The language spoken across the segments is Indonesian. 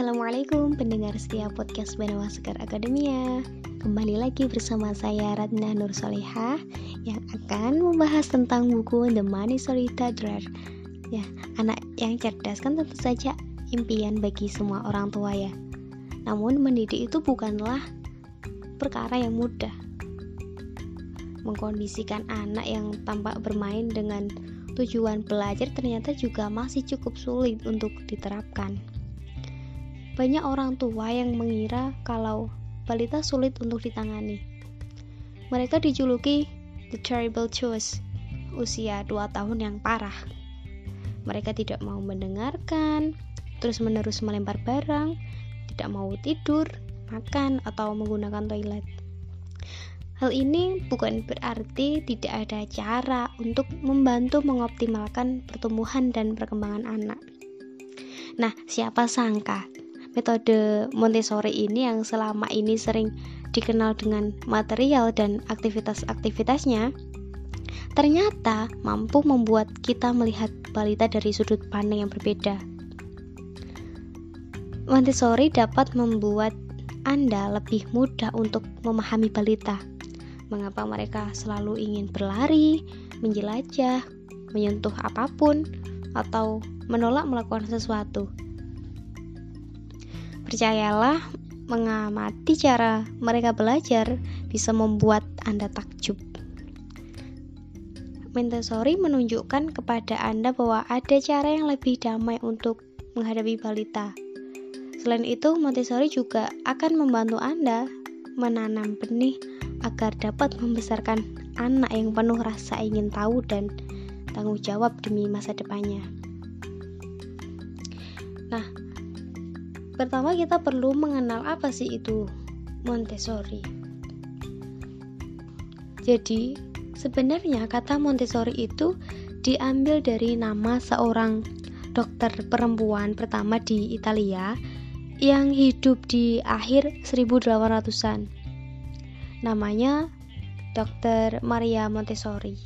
Assalamualaikum pendengar setia podcast Benawa Sekar Akademia. Kembali lagi bersama saya Ratna Nur Solehah Yang akan membahas tentang buku The Money Story Ya, anak yang cerdas kan tentu saja impian bagi semua orang tua ya. Namun mendidik itu bukanlah perkara yang mudah. Mengkondisikan anak yang tampak bermain dengan tujuan belajar ternyata juga masih cukup sulit untuk diterapkan banyak orang tua yang mengira kalau balita sulit untuk ditangani. Mereka dijuluki The Terrible Choice, usia 2 tahun yang parah. Mereka tidak mau mendengarkan, terus-menerus melempar barang, tidak mau tidur, makan, atau menggunakan toilet. Hal ini bukan berarti tidak ada cara untuk membantu mengoptimalkan pertumbuhan dan perkembangan anak. Nah, siapa sangka Metode Montessori ini yang selama ini sering dikenal dengan material dan aktivitas-aktivitasnya, ternyata mampu membuat kita melihat balita dari sudut pandang yang berbeda. Montessori dapat membuat Anda lebih mudah untuk memahami balita. Mengapa mereka selalu ingin berlari, menjelajah, menyentuh apa pun, atau menolak melakukan sesuatu. Percayalah, mengamati cara mereka belajar bisa membuat Anda takjub. Montessori menunjukkan kepada Anda bahwa ada cara yang lebih damai untuk menghadapi balita. Selain itu, Montessori juga akan membantu Anda menanam benih agar dapat membesarkan anak yang penuh rasa ingin tahu dan tanggung jawab demi masa depannya. Nah, Pertama kita perlu mengenal apa sih itu Montessori. Jadi, sebenarnya kata Montessori itu diambil dari nama seorang dokter perempuan pertama di Italia yang hidup di akhir 1800-an. Namanya Dr. Maria Montessori.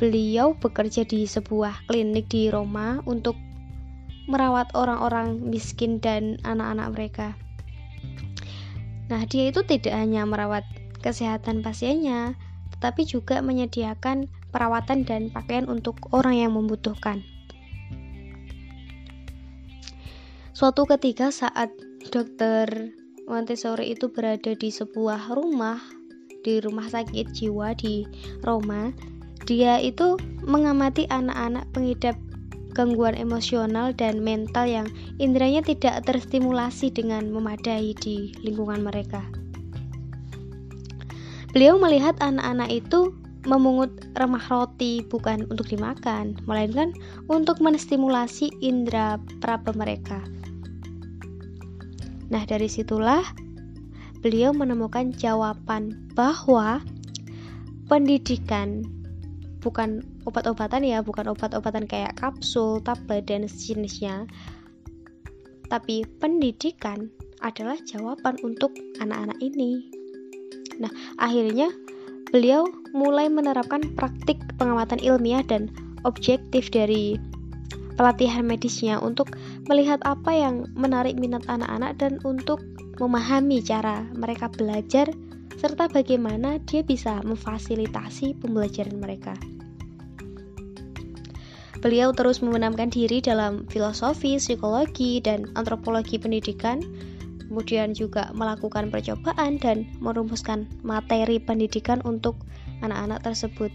Beliau bekerja di sebuah klinik di Roma untuk merawat orang-orang miskin dan anak-anak mereka. Nah, dia itu tidak hanya merawat kesehatan pasiennya, tetapi juga menyediakan perawatan dan pakaian untuk orang yang membutuhkan. Suatu ketika saat dokter Montessori itu berada di sebuah rumah di rumah sakit jiwa di Roma, dia itu mengamati anak-anak pengidap gangguan emosional dan mental yang indranya tidak terstimulasi dengan memadai di lingkungan mereka. Beliau melihat anak-anak itu memungut remah roti bukan untuk dimakan, melainkan untuk menstimulasi indera praba mereka. Nah, dari situlah beliau menemukan jawaban bahwa pendidikan bukan obat-obatan ya bukan obat-obatan kayak kapsul tablet dan sejenisnya. Tapi pendidikan adalah jawaban untuk anak-anak ini. Nah akhirnya beliau mulai menerapkan praktik pengamatan ilmiah dan objektif dari pelatihan medisnya untuk melihat apa yang menarik minat anak-anak dan untuk memahami cara mereka belajar serta bagaimana dia bisa memfasilitasi pembelajaran mereka. Beliau terus membenamkan diri dalam filosofi, psikologi, dan antropologi pendidikan, kemudian juga melakukan percobaan dan merumuskan materi pendidikan untuk anak-anak tersebut.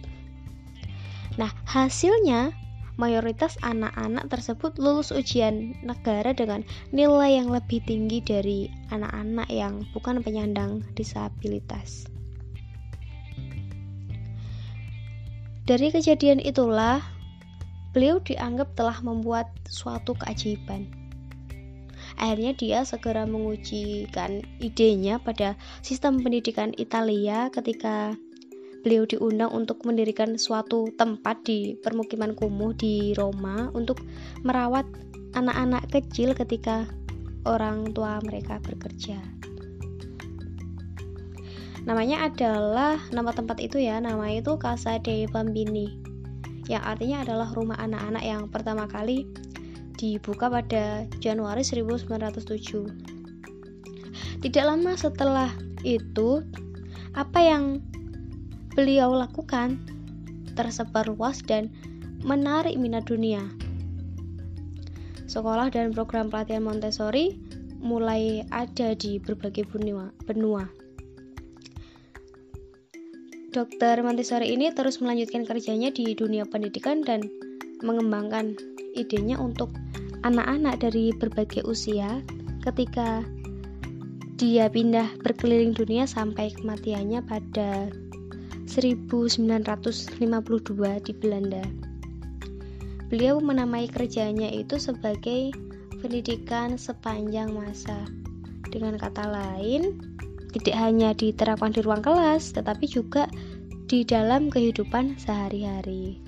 Nah, hasilnya mayoritas anak-anak tersebut lulus ujian negara dengan nilai yang lebih tinggi dari anak-anak yang bukan penyandang disabilitas. Dari kejadian itulah, beliau dianggap telah membuat suatu keajaiban. Akhirnya dia segera mengujikan idenya pada sistem pendidikan Italia ketika beliau diundang untuk mendirikan suatu tempat di permukiman kumuh di Roma untuk merawat anak-anak kecil ketika orang tua mereka bekerja. Namanya adalah nama tempat itu ya, nama itu Casa dei Bambini. Yang artinya adalah rumah anak-anak yang pertama kali dibuka pada Januari 1907. Tidak lama setelah itu, apa yang beliau lakukan tersebar luas dan menarik minat dunia. Sekolah dan program pelatihan Montessori mulai ada di berbagai benua. benua. Dokter Montessori ini terus melanjutkan kerjanya di dunia pendidikan dan mengembangkan idenya untuk anak-anak dari berbagai usia ketika dia pindah berkeliling dunia sampai kematiannya pada 1952 di Belanda. Beliau menamai kerjanya itu sebagai pendidikan sepanjang masa. Dengan kata lain, tidak hanya diterapkan di ruang kelas, tetapi juga di dalam kehidupan sehari-hari.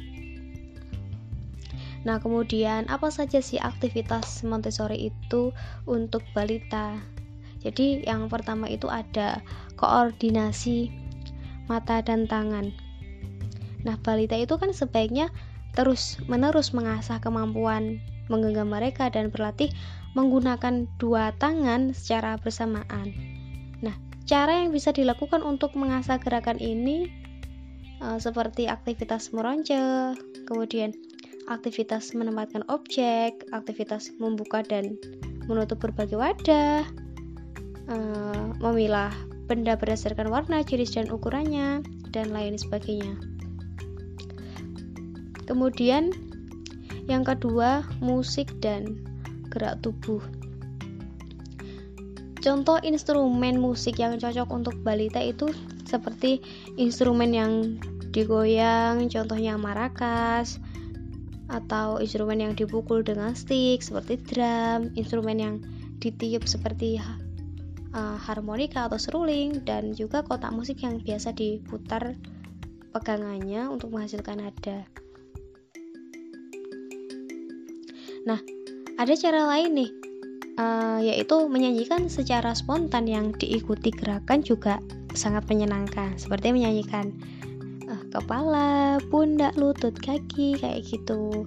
Nah, kemudian apa saja sih aktivitas Montessori itu untuk balita? Jadi, yang pertama itu ada koordinasi mata dan tangan. Nah, balita itu kan sebaiknya terus-menerus mengasah kemampuan menggenggam mereka dan berlatih menggunakan dua tangan secara bersamaan. Nah, cara yang bisa dilakukan untuk mengasah gerakan ini uh, seperti aktivitas meronce, kemudian aktivitas menempatkan objek, aktivitas membuka dan menutup berbagai wadah, uh, memilah benda berdasarkan warna, jenis dan ukurannya, dan lain sebagainya. Kemudian yang kedua, musik dan gerak tubuh. Contoh instrumen musik yang cocok untuk balita itu seperti instrumen yang digoyang, contohnya marakas, atau instrumen yang dipukul dengan stick seperti drum, instrumen yang ditiup seperti uh, harmonika atau seruling dan juga kotak musik yang biasa diputar pegangannya untuk menghasilkan nada. Nah, ada cara lain nih, uh, yaitu menyanyikan secara spontan yang diikuti gerakan juga sangat menyenangkan, seperti menyanyikan kepala, pundak, lutut, kaki kayak gitu.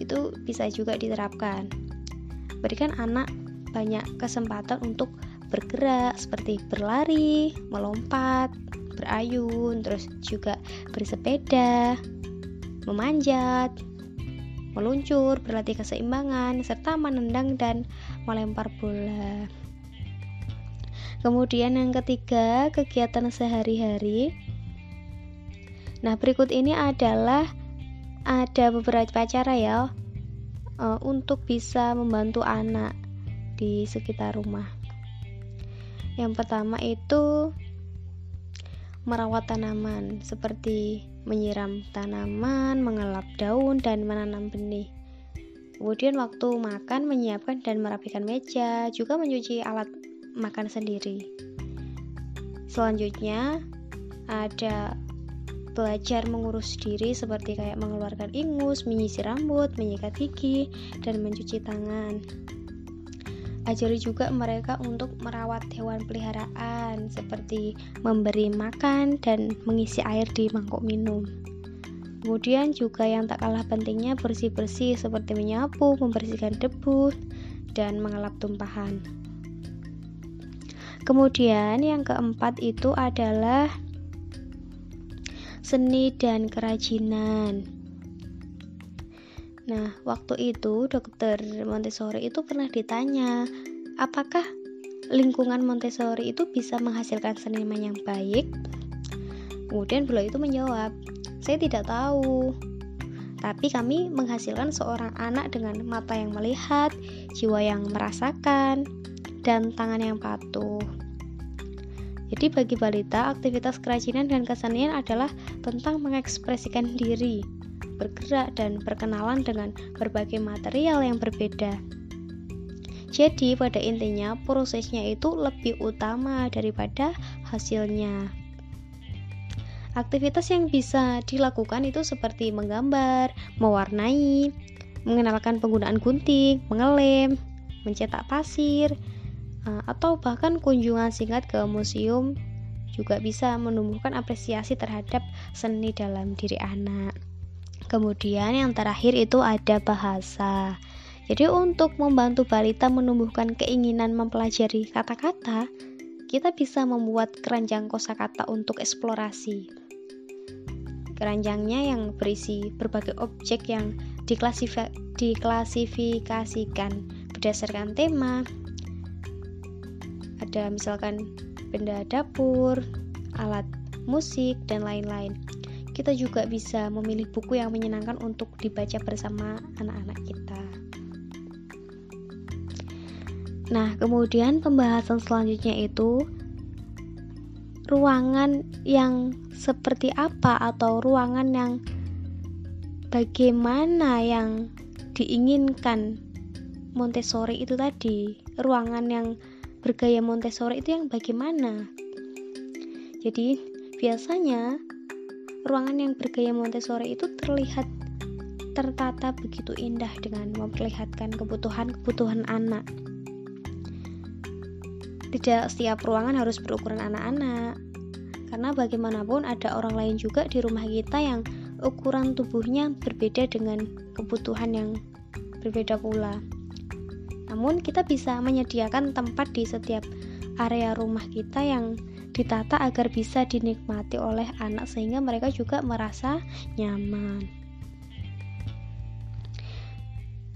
Itu bisa juga diterapkan. Berikan anak banyak kesempatan untuk bergerak seperti berlari, melompat, berayun, terus juga bersepeda, memanjat, meluncur, berlatih keseimbangan, serta menendang dan melempar bola. Kemudian yang ketiga, kegiatan sehari-hari Nah, berikut ini adalah ada beberapa cara ya uh, untuk bisa membantu anak di sekitar rumah. Yang pertama itu merawat tanaman seperti menyiram tanaman, mengelap daun dan menanam benih. Kemudian waktu makan menyiapkan dan merapikan meja, juga mencuci alat makan sendiri. Selanjutnya ada belajar mengurus diri seperti kayak mengeluarkan ingus, menyisir rambut, menyikat gigi, dan mencuci tangan. Ajari juga mereka untuk merawat hewan peliharaan seperti memberi makan dan mengisi air di mangkuk minum. Kemudian juga yang tak kalah pentingnya bersih-bersih seperti menyapu, membersihkan debu, dan mengelap tumpahan. Kemudian yang keempat itu adalah seni dan kerajinan. Nah, waktu itu dokter Montessori itu pernah ditanya, apakah lingkungan Montessori itu bisa menghasilkan seniman yang baik? Kemudian beliau itu menjawab, saya tidak tahu. Tapi kami menghasilkan seorang anak dengan mata yang melihat, jiwa yang merasakan, dan tangan yang patuh. Jadi bagi balita, aktivitas kerajinan dan kesenian adalah tentang mengekspresikan diri, bergerak dan berkenalan dengan berbagai material yang berbeda. Jadi pada intinya prosesnya itu lebih utama daripada hasilnya. Aktivitas yang bisa dilakukan itu seperti menggambar, mewarnai, mengenalkan penggunaan gunting, mengelem, mencetak pasir, Eh, atau bahkan kunjungan singkat ke museum juga bisa menumbuhkan apresiasi terhadap seni dalam diri anak. Kemudian yang terakhir itu ada bahasa. Jadi untuk membantu balita menumbuhkan keinginan mempelajari kata-kata, kita bisa membuat keranjang kosakata untuk eksplorasi. Keranjangnya yang berisi berbagai objek yang diklasifikasikan berdasarkan tema. Ada misalkan benda dapur, alat musik, dan lain-lain. Kita juga bisa memilih buku yang menyenangkan untuk dibaca bersama anak-anak kita. Nah, kemudian pembahasan selanjutnya itu ruangan yang seperti apa atau ruangan yang bagaimana yang diinginkan Montessori itu tadi. Ruangan yang bergaya Montessori itu yang bagaimana? Jadi, biasanya ruangan yang bergaya Montessori itu terlihat tertata begitu indah dengan memperlihatkan kebutuhan-kebutuhan anak. Tidak setiap ruangan harus berukuran anak-anak karena bagaimanapun ada orang lain juga di rumah kita yang ukuran tubuhnya berbeda dengan kebutuhan yang berbeda pula. Namun kita bisa menyediakan tempat di setiap area rumah kita yang ditata agar bisa dinikmati oleh anak sehingga mereka juga merasa nyaman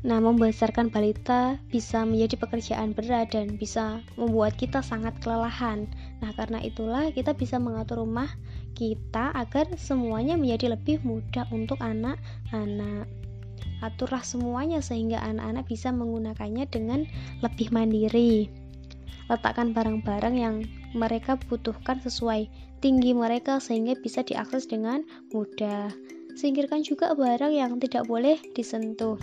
Nah, membesarkan balita bisa menjadi pekerjaan berat dan bisa membuat kita sangat kelelahan. Nah, karena itulah kita bisa mengatur rumah kita agar semuanya menjadi lebih mudah untuk anak-anak. Aturlah semuanya sehingga anak-anak bisa menggunakannya dengan lebih mandiri. Letakkan barang-barang yang mereka butuhkan sesuai tinggi mereka sehingga bisa diakses dengan mudah. Singkirkan juga barang yang tidak boleh disentuh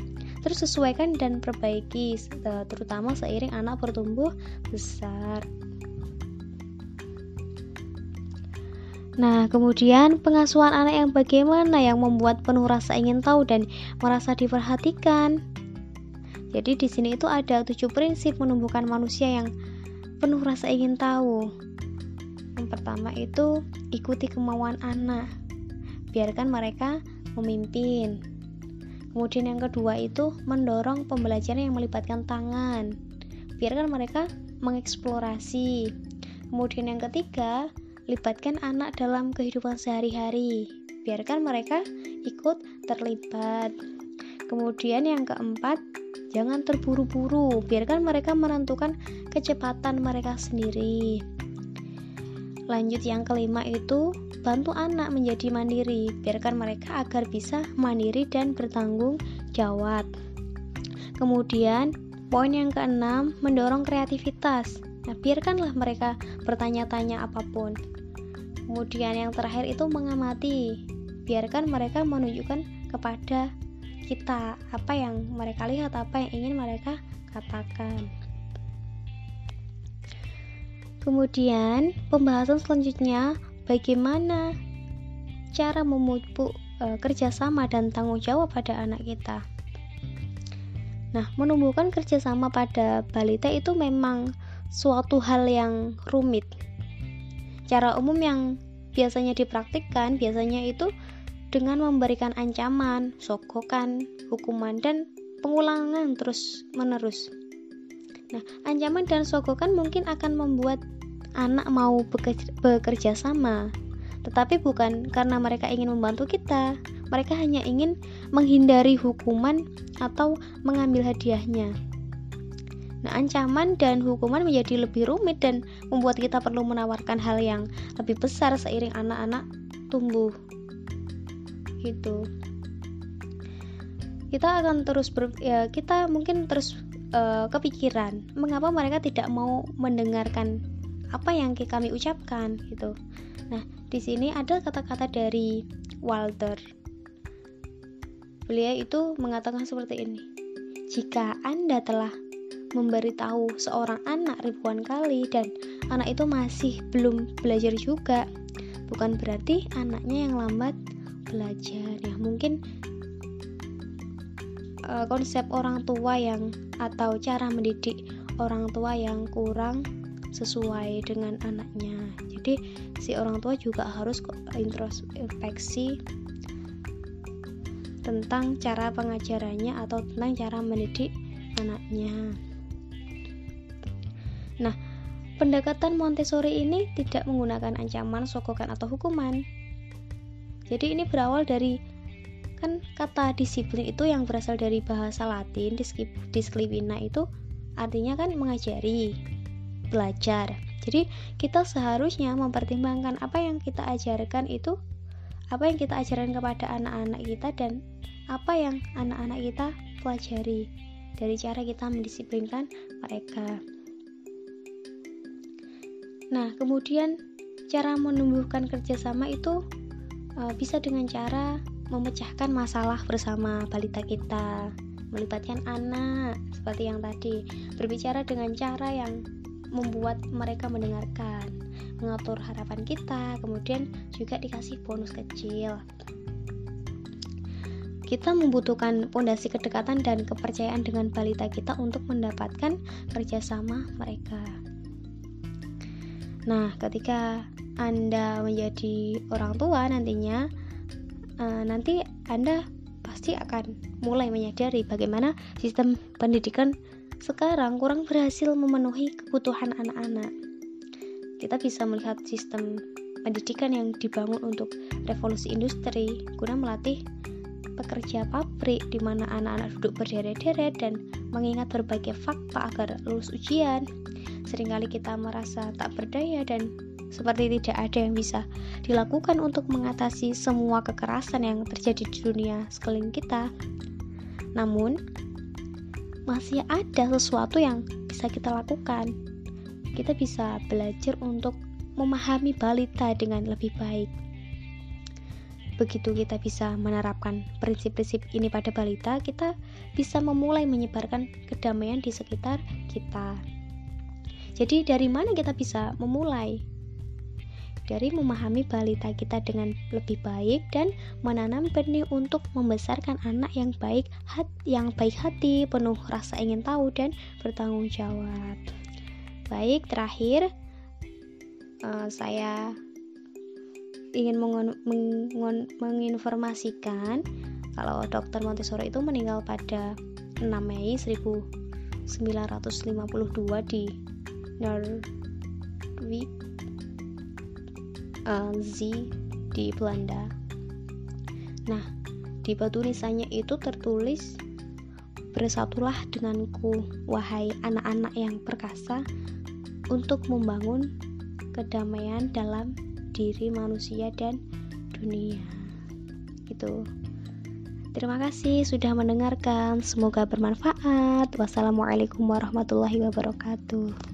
terus sesuaikan dan perbaiki eh, terutama seiring anak bertumbuh besar Nah, kemudian pengasuhan anak yang bagaimana yang membuat penuh rasa ingin tahu dan merasa diperhatikan. Jadi di sini itu ada tujuh prinsip menumbuhkan manusia yang penuh rasa ingin tahu. Yang pertama itu ikuti kemauan anak. Biarkan mereka memimpin. Kemudian yang kedua itu mendorong pembelajaran yang melibatkan tangan. Biarkan mereka mengeksplorasi. Kemudian yang ketiga, libatkan anak dalam kehidupan sehari-hari. Biarkan mereka ikut terlibat. Kemudian yang keempat, jangan terburu-buru. Biarkan mereka menentukan kecepatan mereka sendiri. Lanjut yang kelima itu bantu anak menjadi mandiri, biarkan mereka agar bisa mandiri dan bertanggung jawab. Kemudian, poin yang keenam, mendorong kreativitas. Nah, biarkanlah mereka bertanya-tanya apa pun. Kemudian yang terakhir itu mengamati. Biarkan mereka menunjukkan kepada kita apa yang mereka lihat, apa yang ingin mereka katakan. Kemudian, pembahasan selanjutnya bagaimana cara memupuk e, kerjasama dan tanggung jawab pada anak kita. Nah, menumbuhkan kerjasama pada balita itu memang suatu hal yang rumit. Cara umum yang biasanya dipraktikkan biasanya itu dengan memberikan ancaman, sogokan, hukuman, dan pengulangan terus-menerus. Nah, ancaman dan sogokan mungkin akan membuat anak mau bekerja, bekerja sama, tetapi bukan karena mereka ingin membantu kita. Mereka hanya ingin menghindari hukuman atau mengambil hadiahnya. Nah, ancaman dan hukuman menjadi lebih rumit dan membuat kita perlu menawarkan hal yang lebih besar seiring anak-anak tumbuh. Gitu. Kita akan terus ber, ya, kita mungkin terus uh, kepikiran mengapa mereka tidak mau mendengarkan apa yang kami ucapkan gitu. Nah, di sini ada kata-kata dari Walter. Beliau itu mengatakan seperti ini. Jika Anda telah memberitahu seorang anak ribuan kali dan anak itu masih belum belajar juga, bukan berarti anaknya yang lambat belajar. Ya, mungkin uh, konsep orang tua yang atau cara mendidik orang tua yang kurang sesuai dengan anaknya jadi si orang tua juga harus introspeksi tentang cara pengajarannya atau tentang cara mendidik anaknya. Nah, pendekatan Montessori ini tidak menggunakan ancaman, sokokan, atau hukuman. Jadi ini berawal dari kan kata disiplin itu yang berasal dari bahasa Latin disciplina itu artinya kan mengajari, belajar. Jadi kita seharusnya mempertimbangkan apa yang kita ajarkan itu apa yang kita ajarkan kepada anak-anak kita dan apa yang anak-anak kita pelajari dari cara kita mendisiplinkan mereka. Nah, kemudian cara menumbuhkan kerjasama itu bisa dengan cara memecahkan masalah bersama balita kita, melibatkan anak seperti yang tadi, berbicara dengan cara yang membuat mereka mendengarkan, mengatur harapan kita, kemudian juga dikasih bonus kecil. Kita membutuhkan fondasi kedekatan dan kepercayaan dengan balita kita untuk mendapatkan kerjasama mereka. Nah, ketika Anda menjadi orang tua nantinya, uh, nanti Anda pasti akan mulai menyadari bagaimana sistem pendidikan sekarang kurang berhasil memenuhi kebutuhan anak-anak. Kita bisa melihat sistem pendidikan yang dibangun untuk revolusi industri guna melatih pekerja pabrik di mana anak-anak duduk berderet-deret dan mengingat berbagai fakta agar lulus ujian. Seringkali kita merasa tak berdaya dan seperti tidak ada yang bisa dilakukan untuk mengatasi semua kekerasan yang terjadi di dunia sekeliling kita. Namun, masih ada sesuatu yang bisa kita lakukan. Kita bisa belajar untuk memahami balita dengan lebih baik. Begitu kita bisa menerapkan prinsip-prinsip ini pada balita, kita bisa memulai menyebarkan kedamaian di sekitar kita. Jadi dari mana kita bisa memulai? Dari memahami balita kita dengan lebih baik dan menanam benih untuk membesarkan anak yang baik hati, yang baik hati, penuh rasa ingin tahu dan bertanggung jawab. Baik, terakhir uh, saya ingin menginformasikan kalau Dr. Montessori itu meninggal pada 6 Mei 1952 di Norwich uh, Z di Belanda. Nah, di batu nisannya itu tertulis Bersatulah denganku, wahai anak-anak yang perkasa, untuk membangun kedamaian dalam diri manusia dan dunia. Itu. Terima kasih sudah mendengarkan. Semoga bermanfaat. Wassalamualaikum warahmatullahi wabarakatuh.